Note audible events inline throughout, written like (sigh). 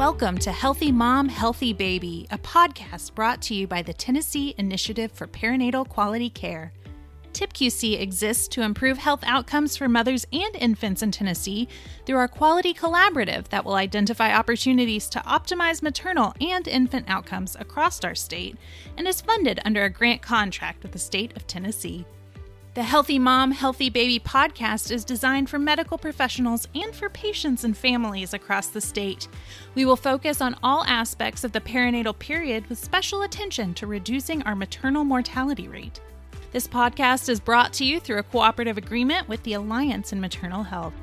Welcome to Healthy Mom, Healthy Baby, a podcast brought to you by the Tennessee Initiative for Perinatal Quality Care. TIPQC exists to improve health outcomes for mothers and infants in Tennessee through our quality collaborative that will identify opportunities to optimize maternal and infant outcomes across our state and is funded under a grant contract with the state of Tennessee. The Healthy Mom, Healthy Baby podcast is designed for medical professionals and for patients and families across the state. We will focus on all aspects of the perinatal period with special attention to reducing our maternal mortality rate. This podcast is brought to you through a cooperative agreement with the Alliance in Maternal Health.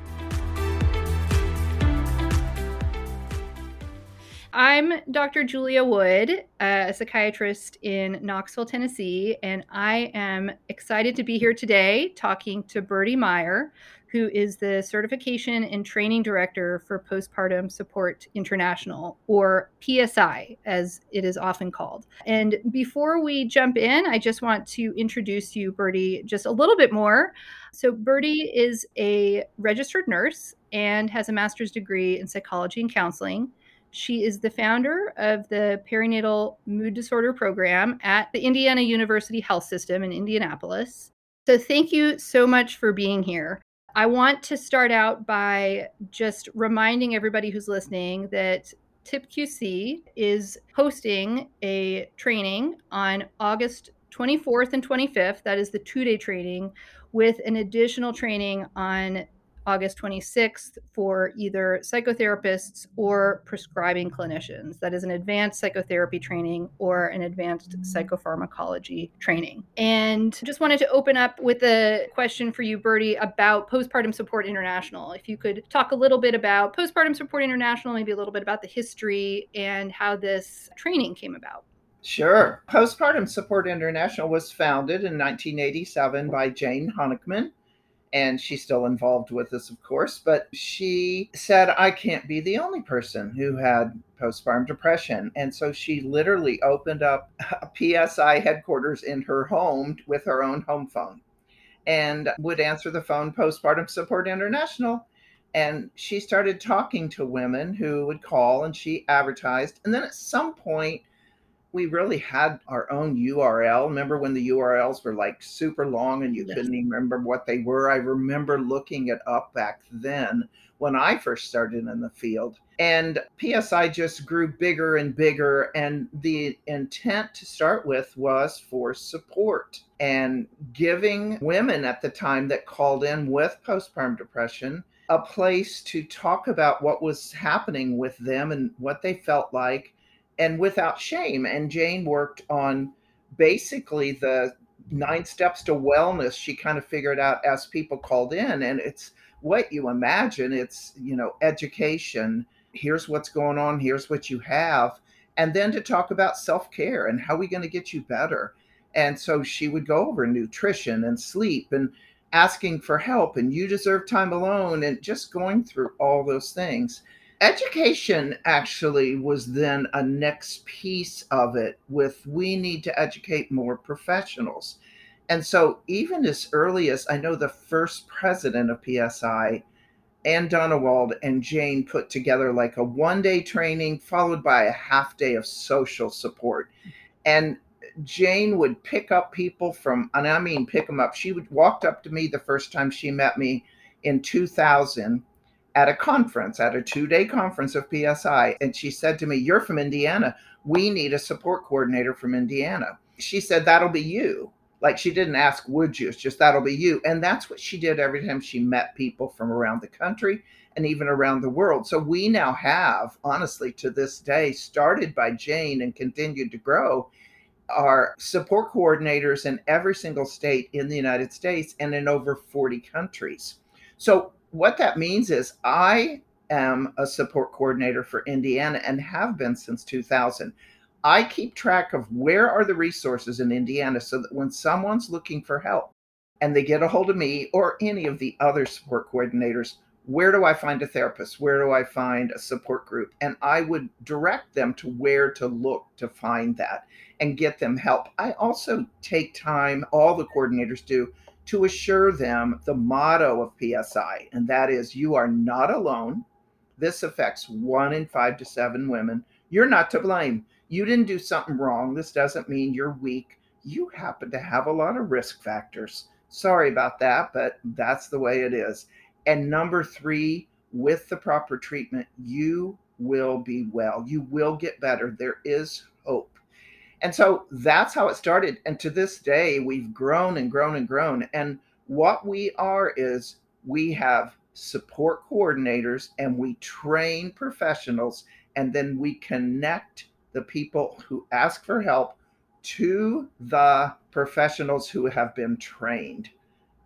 I'm Dr. Julia Wood, a psychiatrist in Knoxville, Tennessee, and I am excited to be here today talking to Birdie Meyer, who is the Certification and Training Director for Postpartum Support International, or PSI, as it is often called. And before we jump in, I just want to introduce you, Birdie, just a little bit more. So, Birdie is a registered nurse and has a master's degree in psychology and counseling. She is the founder of the perinatal mood disorder program at the Indiana University Health System in Indianapolis. So, thank you so much for being here. I want to start out by just reminding everybody who's listening that TIPQC is hosting a training on August 24th and 25th. That is the two day training with an additional training on August 26th for either psychotherapists or prescribing clinicians. That is an advanced psychotherapy training or an advanced psychopharmacology training. And just wanted to open up with a question for you, Birdie, about Postpartum Support International. If you could talk a little bit about Postpartum Support International, maybe a little bit about the history and how this training came about. Sure. Postpartum Support International was founded in 1987 by Jane Honikman and she's still involved with us, of course. But she said, I can't be the only person who had postpartum depression. And so she literally opened up a PSI headquarters in her home with her own home phone and would answer the phone, Postpartum Support International. And she started talking to women who would call and she advertised. And then at some point, we really had our own URL. Remember when the URLs were like super long and you yes. couldn't even remember what they were? I remember looking it up back then when I first started in the field. And PSI just grew bigger and bigger. And the intent to start with was for support and giving women at the time that called in with postpartum depression a place to talk about what was happening with them and what they felt like and without shame. And Jane worked on basically the nine steps to wellness. She kind of figured out as people called in, and it's what you imagine. It's, you know, education. Here's what's going on. Here's what you have. And then to talk about self care and how are we going to get you better. And so she would go over nutrition and sleep and asking for help and you deserve time alone and just going through all those things education actually was then a next piece of it with we need to educate more professionals and so even as early as i know the first president of psi Ann Dunnewold and Jane put together like a one day training followed by a half day of social support. And Jane would pick up people from, and I mean pick them up. She would walked up to me the first time she met me in 2000 at a conference, at a two day conference of PSI. And she said to me, You're from Indiana. We need a support coordinator from Indiana. She said, That'll be you. Like she didn't ask, Would you? It's just, That'll be you. And that's what she did every time she met people from around the country and even around the world. So we now have, honestly, to this day, started by Jane and continued to grow, are support coordinators in every single state in the United States and in over 40 countries. So what that means is I am a support coordinator for Indiana and have been since 2000. I keep track of where are the resources in Indiana so that when someone's looking for help and they get a hold of me or any of the other support coordinators, where do I find a therapist? Where do I find a support group? And I would direct them to where to look to find that and get them help. I also take time, all the coordinators do, to assure them the motto of PSI, and that is you are not alone. This affects one in five to seven women. You're not to blame. You didn't do something wrong. This doesn't mean you're weak. You happen to have a lot of risk factors. Sorry about that, but that's the way it is. And number three, with the proper treatment, you will be well. You will get better. There is hope. And so that's how it started. And to this day, we've grown and grown and grown. And what we are is we have support coordinators and we train professionals and then we connect the people who ask for help to the professionals who have been trained.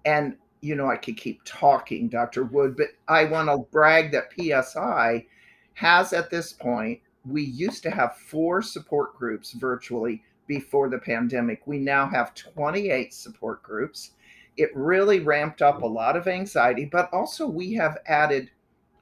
And, you know, I could keep talking, Dr. Wood, but I want to brag that PSI has at this point, we used to have four support groups virtually before the pandemic. We now have 28 support groups. It really ramped up a lot of anxiety, but also we have added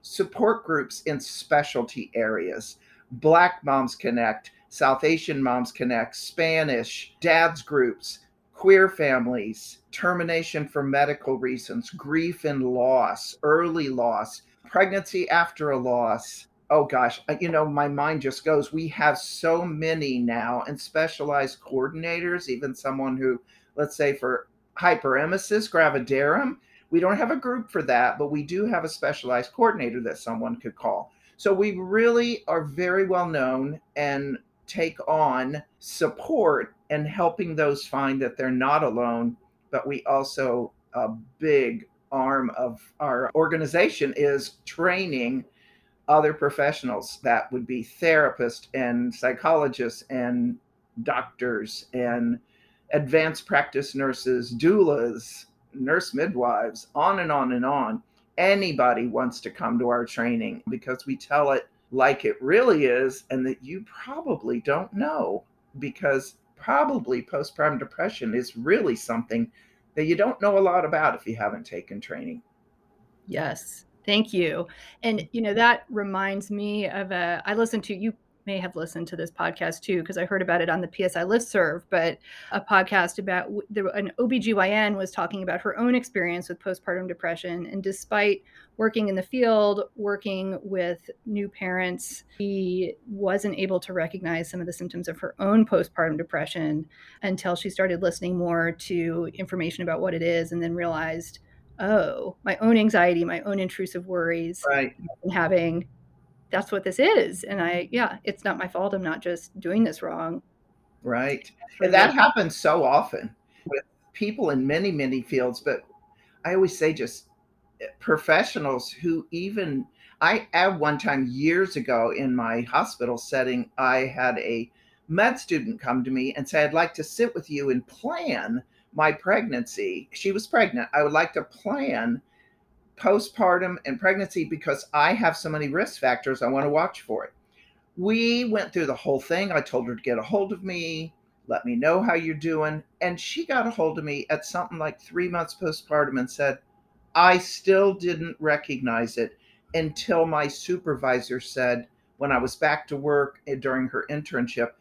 support groups in specialty areas. Black Moms Connect, South Asian Moms Connect, Spanish, dads groups, queer families, termination for medical reasons, grief and loss, early loss, pregnancy after a loss. Oh gosh, uh, you know, my mind just goes. We have so many now and specialized coordinators, even someone who, let's say, for hyperemesis gravidarum, we don't have a group for that, but we do have a specialized coordinator that someone could call. So we really are very well known and take on support and helping those find that they're not alone. But we also, a big arm of our organization is training other professionals that would be therapists and psychologists and doctors and advanced practice nurses, doulas, nurse midwives, on and on and on anybody wants to come to our training because we tell it like it really is and that you probably don't know because probably postpartum depression is really something that you don't know a lot about if you haven't taken training. Yes. Thank you. And you know that reminds me of a I listened to you may have listened to this podcast too, because I heard about it on the PSI listserv, but a podcast about an OBGYN was talking about her own experience with postpartum depression. And despite working in the field, working with new parents, she wasn't able to recognize some of the symptoms of her own postpartum depression until she started listening more to information about what it is and then realized, oh, my own anxiety, my own intrusive worries, right. having. That's what this is and i yeah it's not my fault i'm not just doing this wrong. Right and that happens so often with people in many many fields but i always say just eh, professionals who even i at one time years ago in my hospital setting i had a med student come to me and say i'd like to sit with you and plan my pregnancy she was pregnant i would like to plan postpartum and pregnancy because I have so many risk factors I want to watch for it. We went through the whole thing. I told her to get a hold of me, let me know how you're doing. And she got a hold of me at something like three months postpartum and said, I still didn't recognize it until my supervisor said, when I was back to work eh, during her internship,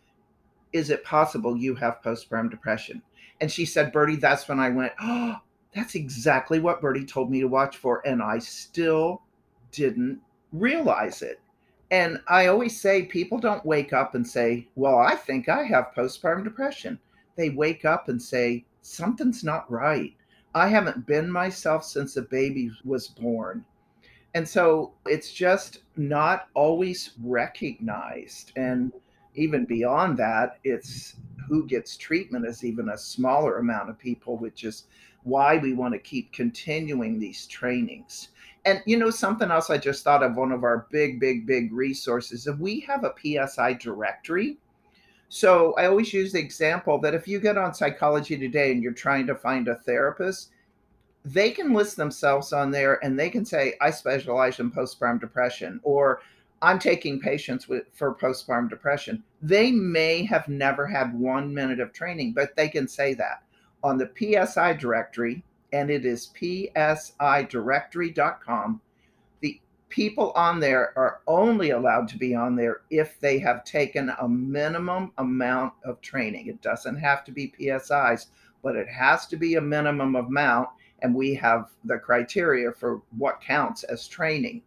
is it possible you have postpartum depression? And she said, Birdie, that's when I went, oh, that's exactly what Birdie told me to watch for. And I still didn't realize it. And I always say people don't wake up and say, Well, I think I have postpartum depression. They wake up and say, Something's not right. I haven't been myself since the baby was born. And so it's just not always recognized. And even beyond that, it's who gets treatment is even a smaller amount of people, which is why we want to keep continuing these trainings. And you know, something else I just thought of one of our big, big, big resources, and we have a PSI directory. So I always use the example that if you get on Psychology Today and you're trying to find a therapist, they can list themselves on there and they can say, I specialize in postpartum depression, or I'm taking patients with for postpartum depression. They may have never had one minute of training, but they can say that on the PSI directory, and it is psidirectory.com. The people on there are only allowed to be on there if they have taken a minimum amount of training. It doesn't have to be PSIs, but it has to be a minimum amount. And we have the criteria for what counts as training.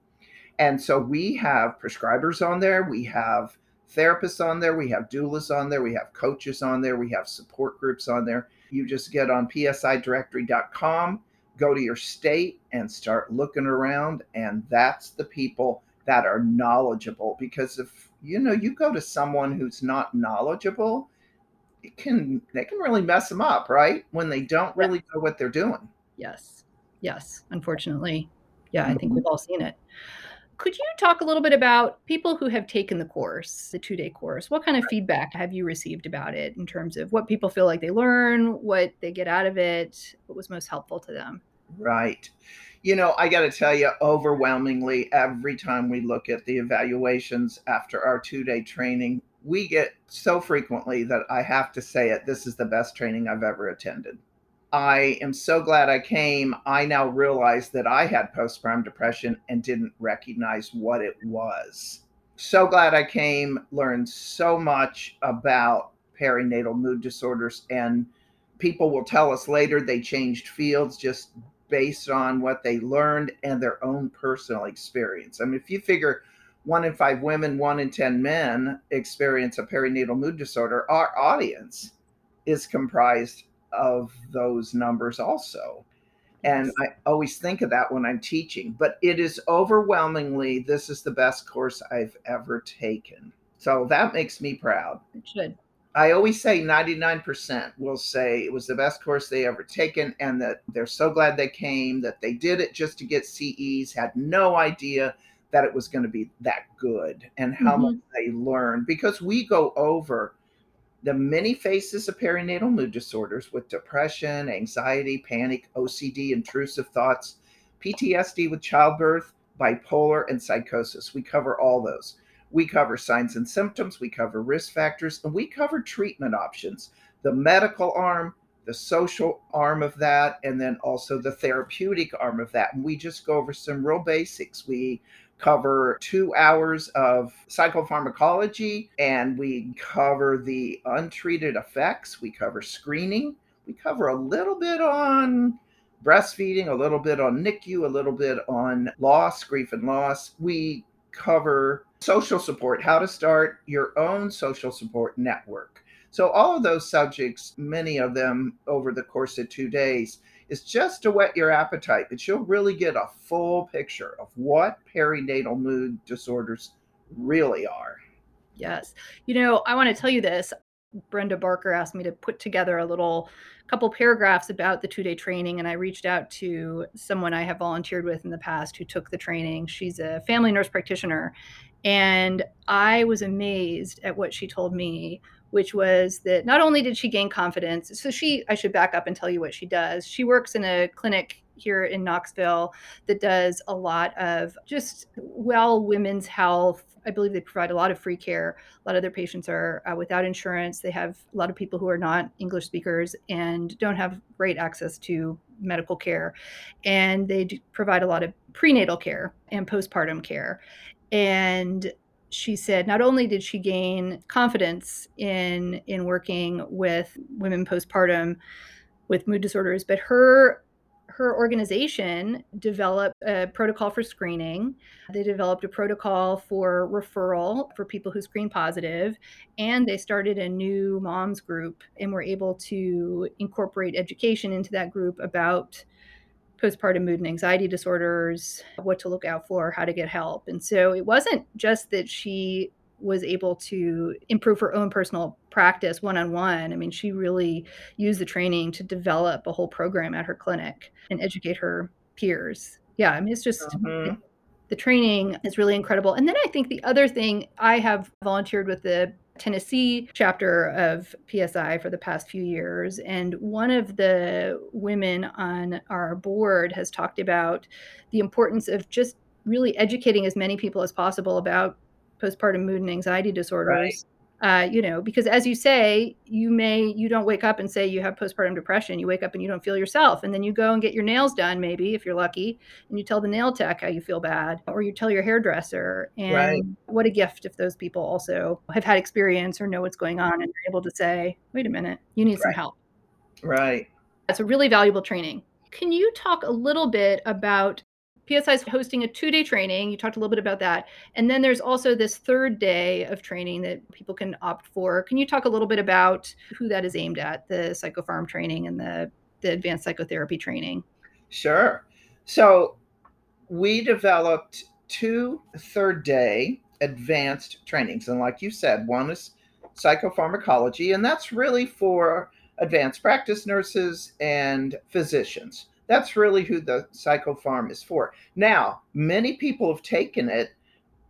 And so we have prescribers on there, we have therapists on there, we have doulas on there, we have coaches on there, we have support groups on there. You just get on psidirectory.com, go to your state and start looking around. And that's the people that are knowledgeable. Because if you know you go to someone who's not knowledgeable, it can they can really mess them up, right? When they don't really know what they're doing. Yes. Yes. Unfortunately. Yeah, I think we've all seen it. Could you talk a little bit about people who have taken the course, the two day course? What kind of feedback have you received about it in terms of what people feel like they learn, what they get out of it, what was most helpful to them? Right. You know, I got to tell you, overwhelmingly, every time we look at the evaluations after our two day training, we get so frequently that I have to say it this is the best training I've ever attended. I am so glad I came. I now realize that I had postpartum depression and didn't recognize what it was. So glad I came, learned so much about perinatal mood disorders, and people will tell us later they changed fields just based on what they learned and their own personal experience. I mean, if you figure one in five women, one in 10 men experience a perinatal mood disorder, our audience is comprised of those numbers also. And I always think of that when I'm teaching, but it is overwhelmingly this is the best course I've ever taken. So that makes me proud. It should. I always say 99% will say it was the best course they ever taken and that they're so glad they came, that they did it just to get CEs, had no idea that it was going to be that good and how mm-hmm. much they learned because we go over the many faces of perinatal mood disorders with depression, anxiety, panic, OCD, intrusive thoughts, PTSD with childbirth, bipolar, and psychosis. We cover all those. We cover signs and symptoms, we cover risk factors, and we cover treatment options the medical arm, the social arm of that, and then also the therapeutic arm of that. And we just go over some real basics. We cover two hours of psychopharmacology and we cover the untreated effects. We cover screening. We cover a little bit on breastfeeding, a little bit on NICU, a little bit on loss, grief and loss. We cover social support, how to start your own social support network. So, all of those subjects, many of them over the course of two days, is just to whet your appetite, but you'll really get a full picture of what perinatal mood disorders really are. Yes. You know, I want to tell you this. Brenda Barker asked me to put together a little couple paragraphs about the two day training, and I reached out to someone I have volunteered with in the past who took the training. She's a family nurse practitioner, and I was amazed at what she told me which was that not only did she gain confidence, so she, I should back up and tell you what she does. She works in a clinic here in Knoxville that does a lot of just well women's health. I believe they provide a lot of free care. A lot of their patients are uh, without insurance. They have a lot of people who are not English speakers and don't have great access to medical care. And they provide a lot of prenatal care and postpartum care. And she said not only did she gain confidence in in working with women postpartum with mood disorders but her her organization developed a protocol for screening. They developed a protocol for referral for people who screen positive, and they started a new moms group and were able to incorporate education into that group about postpartum mood and anxiety disorders, what to look out for, how to get help. And so it wasn't just that she was able to improve her own personal practice one on one. I mean, she really used the training to develop a whole program at her clinic and educate her peers. Yeah, I mean, it's just mm-hmm. the training is really incredible. And then I think the other thing I have volunteered with the Tennessee chapter of PSI for the past few years. And one of the women on our board has talked about the importance of just really educating as many people as possible about postpartum mood and anxiety disorders. Right uh, you know, because as you say, you may you don't wake up and say you have postpartum depression. You wake up and you don't feel yourself, and then you go and get your nails done, maybe if you're lucky, and you tell the nail tech how you feel bad, or you tell your hairdresser. And right. what a gift if those people also have had experience or know what's going on and are able to say, "Wait a minute, you need right. some help." Right. That's a really valuable training. Can you talk a little bit about PSI is hosting a two day training. You talked a little bit about that. And then there's also this third day of training that people can opt for. Can you talk a little bit about who that is aimed at the psychopharm training and the, the advanced psychotherapy training? Sure. So we developed two third day advanced trainings. And like you said, one is psychopharmacology, and that's really for advanced practice nurses and physicians. That's really who the psychopharm is for. Now, many people have taken it.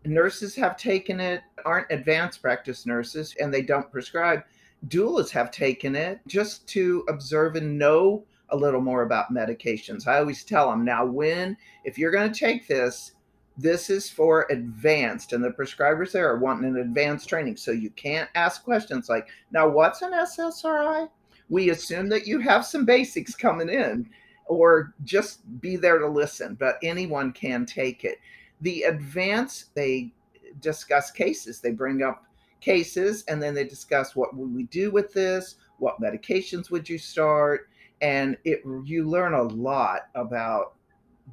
Nurses have taken it, aren't advanced practice nurses, and they don't prescribe. Doulas have taken it just to observe and know a little more about medications. I always tell them now, when, if you're going to take this, this is for advanced, and the prescribers there are wanting an advanced training. So you can't ask questions like, now, what's an SSRI? We assume that you have some basics coming in, or just be there to listen, but anyone can take it. The advanced, they discuss cases, they bring up cases, and then they discuss what would we do with this? What medications would you start? And it you learn a lot about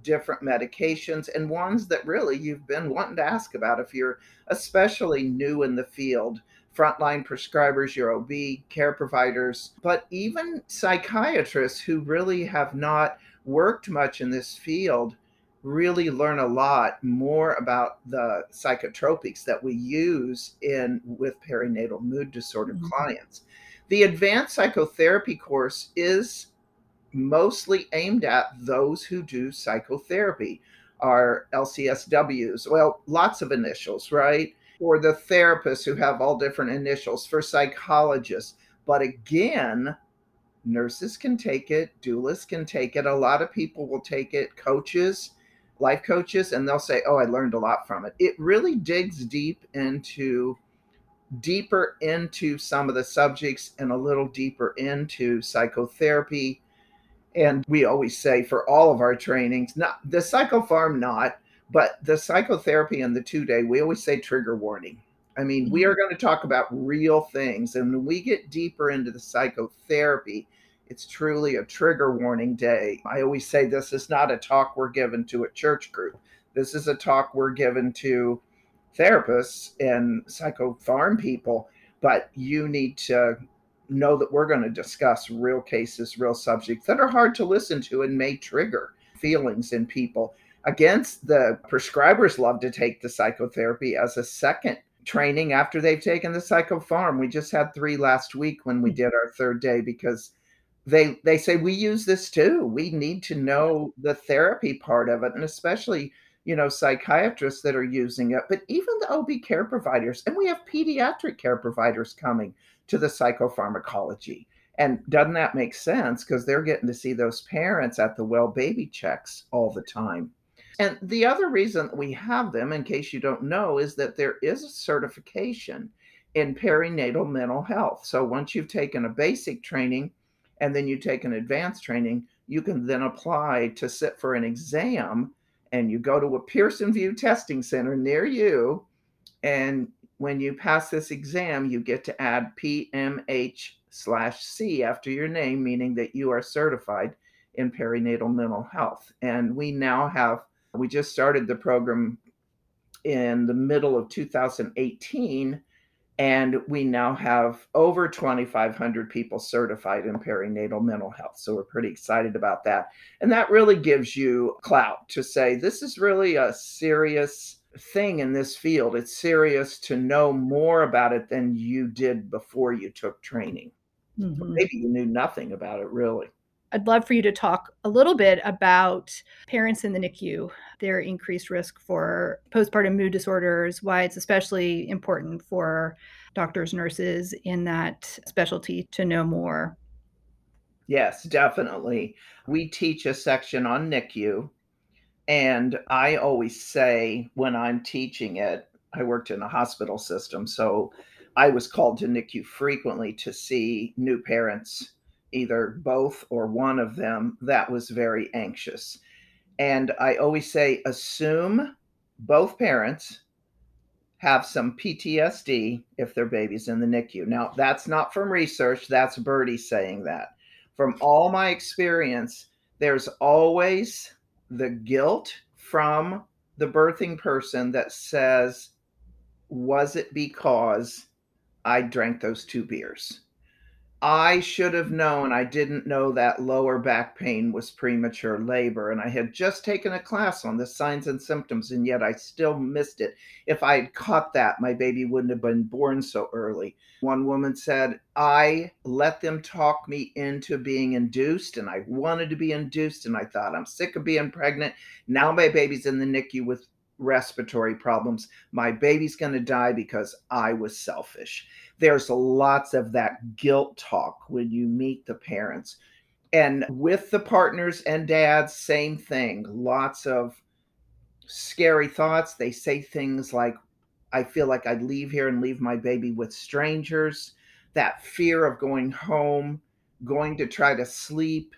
different medications and ones that really you've been wanting to ask about if you're especially new in the field frontline prescribers, your OB, care providers, but even psychiatrists who really have not worked much in this field really learn a lot more about the psychotropics that we use in with perinatal mood disorder mm-hmm. clients. The advanced psychotherapy course is mostly aimed at those who do psychotherapy, are LCSWs. Well, lots of initials, right? For the therapists who have all different initials, for psychologists. But again, nurses can take it, doulas can take it. A lot of people will take it, coaches, life coaches, and they'll say, Oh, I learned a lot from it. It really digs deep into deeper into some of the subjects and a little deeper into psychotherapy and we always say for all of our trainings, not the psychopharm, not, but the psychotherapy and the two day, we always say trigger warning. I mean, mm-hmm. we are going to talk about real things. And when we get deeper into the psychotherapy, it's truly a trigger warning day. I always say this is not a talk we're given to a church group. This is a talk we're given to therapists and psychopharm people, but you need to know that we're going to discuss real cases, real subjects that are hard to listen to and may trigger feelings in people. Against the prescribers love to take the psychotherapy as a second training after they've taken the psychopharm. We just had three last week when we hmm. did our third day because they they say we use this too. We need to know the therapy part of it and especially you know psychiatrists that are using it but even the OB care providers and we have pediatric care providers coming to the psychopharmacology. And doesn't that make sense? Because they're getting to see those parents at the well baby checks all the time. And the other reason we have them, in case you don't know, is that there is a certification in perinatal mental health. So once you've taken a basic training and then you take an advanced training, you can then apply to sit for an exam and you go to a Pearson VUE testing center near you and when you pass this exam, you get to add PMH slash C after your name, meaning that you are certified in perinatal mental health. And we now have, we just started the program in the middle of 2018, and we now have over 2,500 people certified in perinatal mental health. So we're pretty excited about that. And that really gives you clout to say this is really a serious thing in this field. It's serious to know more about it than you did before you took training. Mm-hmm. Maybe you knew nothing about it really. I'd love for you to talk a little bit about parents in the NICU, their increased risk for postpartum mood disorders, why it's especially important for doctors, nurses in that specialty to know more. Yes, definitely. We teach a section on NICU and I always say when I'm teaching it, I worked in a hospital system, so I was called to NICU frequently to see new parents, either both or one of them that was very anxious. And I always say, assume both parents have some PTSD if their baby's in the NICU. Now, that's not from research, that's Birdie saying that. From all my experience, there's always the guilt, from the birthing person that says, Was it because I drank those two beers? I should have known I didn't know that lower back pain was premature labor. And I had just taken a class on the signs and symptoms, and yet I still missed it. If I had caught that, my baby wouldn't have been born so early. One woman said, I let them talk me into being induced, and I wanted to be induced. And I thought, I'm sick of being pregnant. Now my baby's in the NICU with respiratory problems. My baby's going to die because I was selfish there's lots of that guilt talk when you meet the parents. And with the partners and dads, same thing. Lots of scary thoughts. They say things like, I feel like I'd leave here and leave my baby with strangers. That fear of going home, going to try to sleep,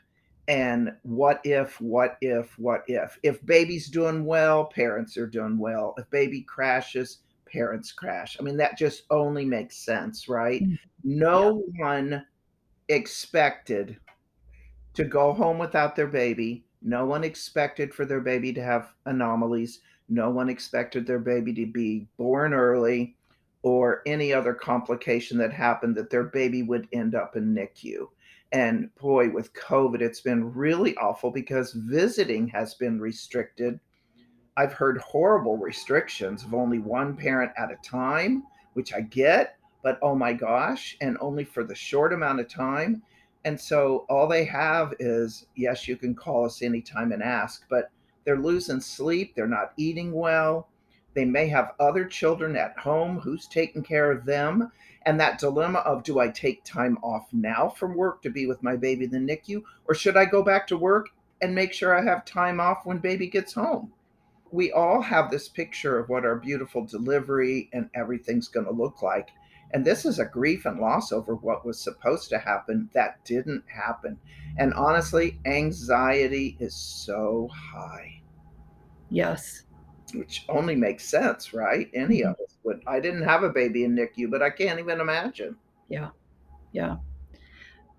and what if, what if, what if. If baby's doing well, parents are doing well. If baby crashes, parents crash. I mean, that just only makes sense, right? Mm-hmm. No yeah. one expected to go home without their baby. No one expected for their baby to have anomalies. No one expected their baby to be born early or any other complication that happened that their baby would end up in NICU. And boy, with COVID, it's been really awful because visiting has been restricted I've heard horrible restrictions of only one parent at a time, which I get, but oh my gosh, and only for the short amount of time. And so all they have is yes, you can call us anytime and ask, but they're losing sleep, they're not eating well. They may have other children at home who's taking care of them. And that dilemma of do I take time off now from work to be with my baby in the NICU, or should I go back to work and make sure I have time off when baby gets home? We all have this picture of what our beautiful delivery and everything's going to look like. And this is a grief and loss over what was supposed to happen that didn't happen. And honestly, anxiety is so high. Yes. Which only makes sense, right? Any mm-hmm. of us would. I didn't have a baby in NICU, but I can't even imagine. Yeah. Yeah.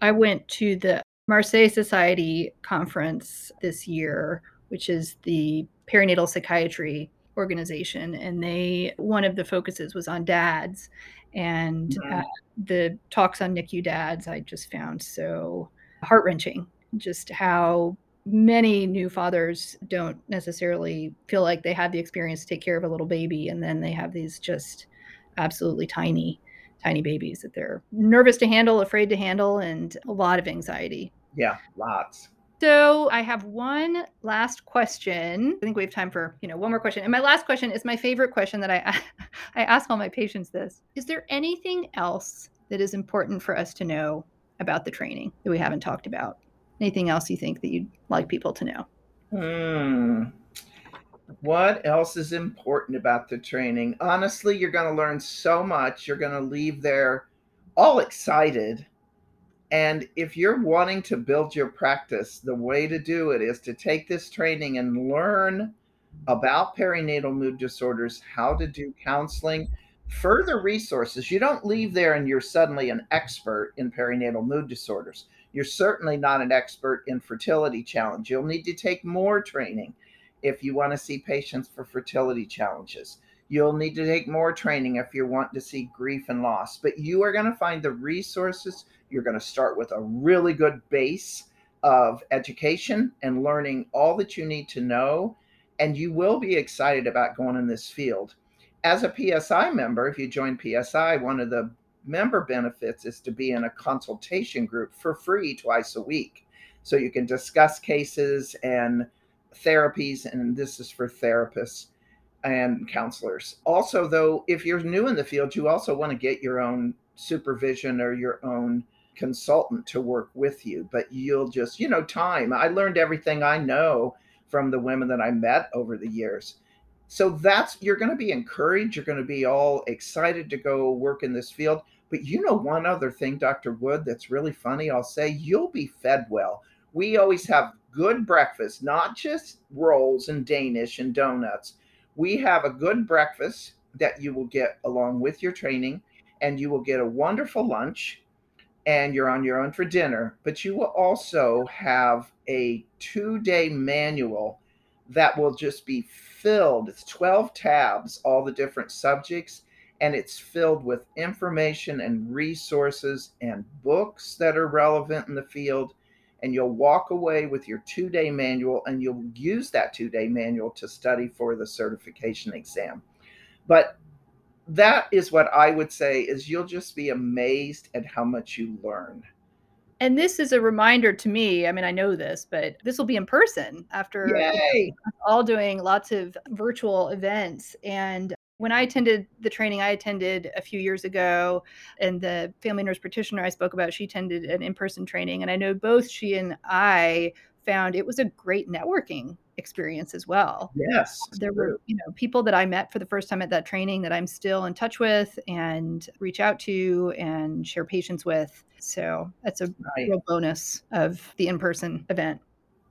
I went to the Marcé Society conference this year, which is the perinatal psychiatry organization and they one of the focuses was on dads and mm-hmm. uh, the talks on nicu dads i just found so heart-wrenching just how many new fathers don't necessarily feel like they have the experience to take care of a little baby and then they have these just absolutely tiny tiny babies that they're nervous to handle afraid to handle and a lot of anxiety yeah lots so I have one last question. I think we have time for, you know, one more question. And my last question is my favorite question that I (laughs) I ask all my patients this. Is there anything else that is important for us to know about the training that we haven't talked about? Anything else you think that you'd like people to know? Hmm. What else is important about the training? Honestly, you're going to learn so much. You're going to leave there all excited and if you're wanting to build your practice, the way to do it is to take this training and learn about perinatal mood disorders, how to do counseling, further resources. You don't leave there and you're suddenly an expert in perinatal mood disorders. You're certainly not an expert in fertility challenge. You'll need to take more training if you want to see patients for fertility challenges. You'll need to take more training if you want to see grief and loss, but you are going to find the resources. You're going to start with a really good base of education and learning all that you need to know, and you will be excited about going in this field. As a PSI member, if you join PSI, one of the member benefits is to be in a consultation group for free twice a week. So you can discuss cases and therapies, and this is for therapists and counselors. Also, though, if you're new in the field, you also want to get your own supervision or your own consultant to work with you. But you'll just, you know, time. I learned everything I know from the women that I met over the years. So that's, you're going to be encouraged. You're going to be all excited to go work in this field. But you know, one other thing, Dr. Wood, that's really funny, I'll say, you'll be fed well. We always have good breakfast, not just rolls and Danish and donuts we have a good breakfast that you will get along with your training, and you will get a wonderful lunch, and you're on your own for dinner. But you will also have a two day manual that will just be filled. It's 12 tabs, all the different subjects, and it's filled with information and resources and books that are relevant in the field. And you'll walk away with your two day manual, and you'll use that two day manual to study for the certification exam. But that is what I would say is you'll just be amazed at how much you learn. And this is a reminder to me. I mean, I know this, but this will be in person after Yay. all doing lots of virtual events. And when I attended the training I attended a few years ago, and the family nurse practitioner I spoke about, she attended an in person training. And I know both she and I found it was a great networking experience as well. Yes. There were, you know, people that I met for the first time at that training that I'm still in touch with and reach out to and share patients with. So that's a right. real bonus of the in-person event.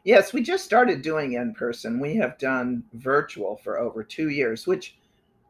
Yes, we just started doing in person. We have done virtual for over 2 years, which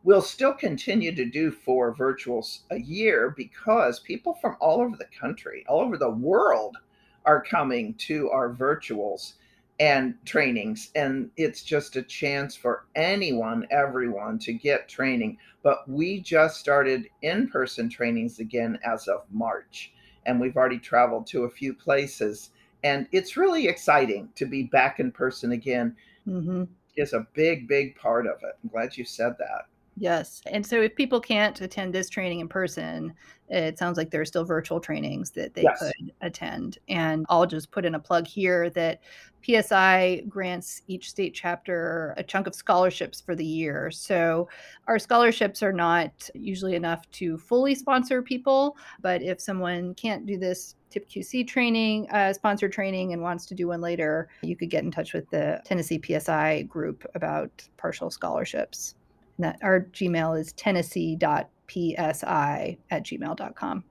we'll still continue to do four virtuals a year because people from all over the country, all over the world are coming to our virtuals and trainings. And it's just a chance for anyone everyone to get training. But we just started in-person trainings again as of march. And we've already traveled to a few places. And it's really exciting to be back in person again. Mm-hmm. is a big big part of it. I'm glad you said that Yes. And so if people can't attend this training in person, it sounds like there are still virtual trainings that they yes. could attend. And I'll just put in a plug here that PSI grants each state chapter a chunk of scholarships for the year. So our scholarships are not usually enough to fully sponsor people, but if someone can't do this TIPQC training, uh, sponsored training, and wants to do one later, you could get in touch with the Tennessee PSI group about partial scholarships that our Gmail is tennessee.psi at gmail.com.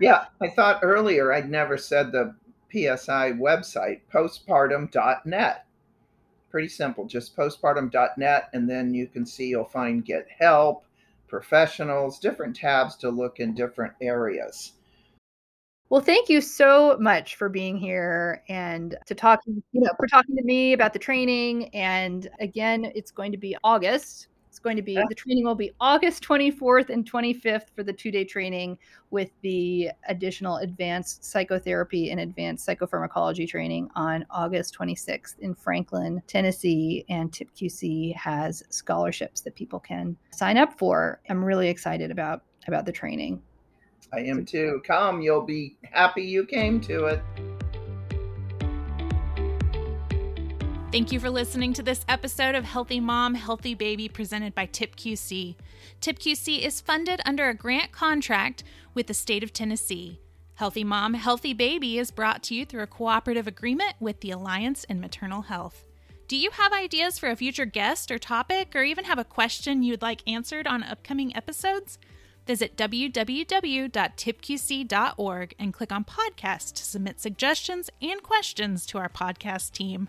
Yeah, I thought earlier I'd never said the PSI website, postpartum.net. Pretty simple, just postpartum.net, and then you can see you'll find get help, professionals, different tabs to look in different areas. Well, thank you so much for being here and to talking, you know, for talking to me about the training. And again, it's going to be August going to be the training will be August 24th and 25th for the two day training with the additional advanced psychotherapy and advanced psychopharmacology training on August 26th in Franklin, Tennessee. And TIPQC has scholarships that people can sign up for. I'm really excited about about the training. I am too. Come, you'll be happy you came to it. Thank you for listening to this episode of Healthy Mom, Healthy Baby presented by TIPQC. TIPQC is funded under a grant contract with the state of Tennessee. Healthy Mom, Healthy Baby is brought to you through a cooperative agreement with the Alliance in Maternal Health. Do you have ideas for a future guest or topic, or even have a question you'd like answered on upcoming episodes? Visit www.tipqc.org and click on podcast to submit suggestions and questions to our podcast team.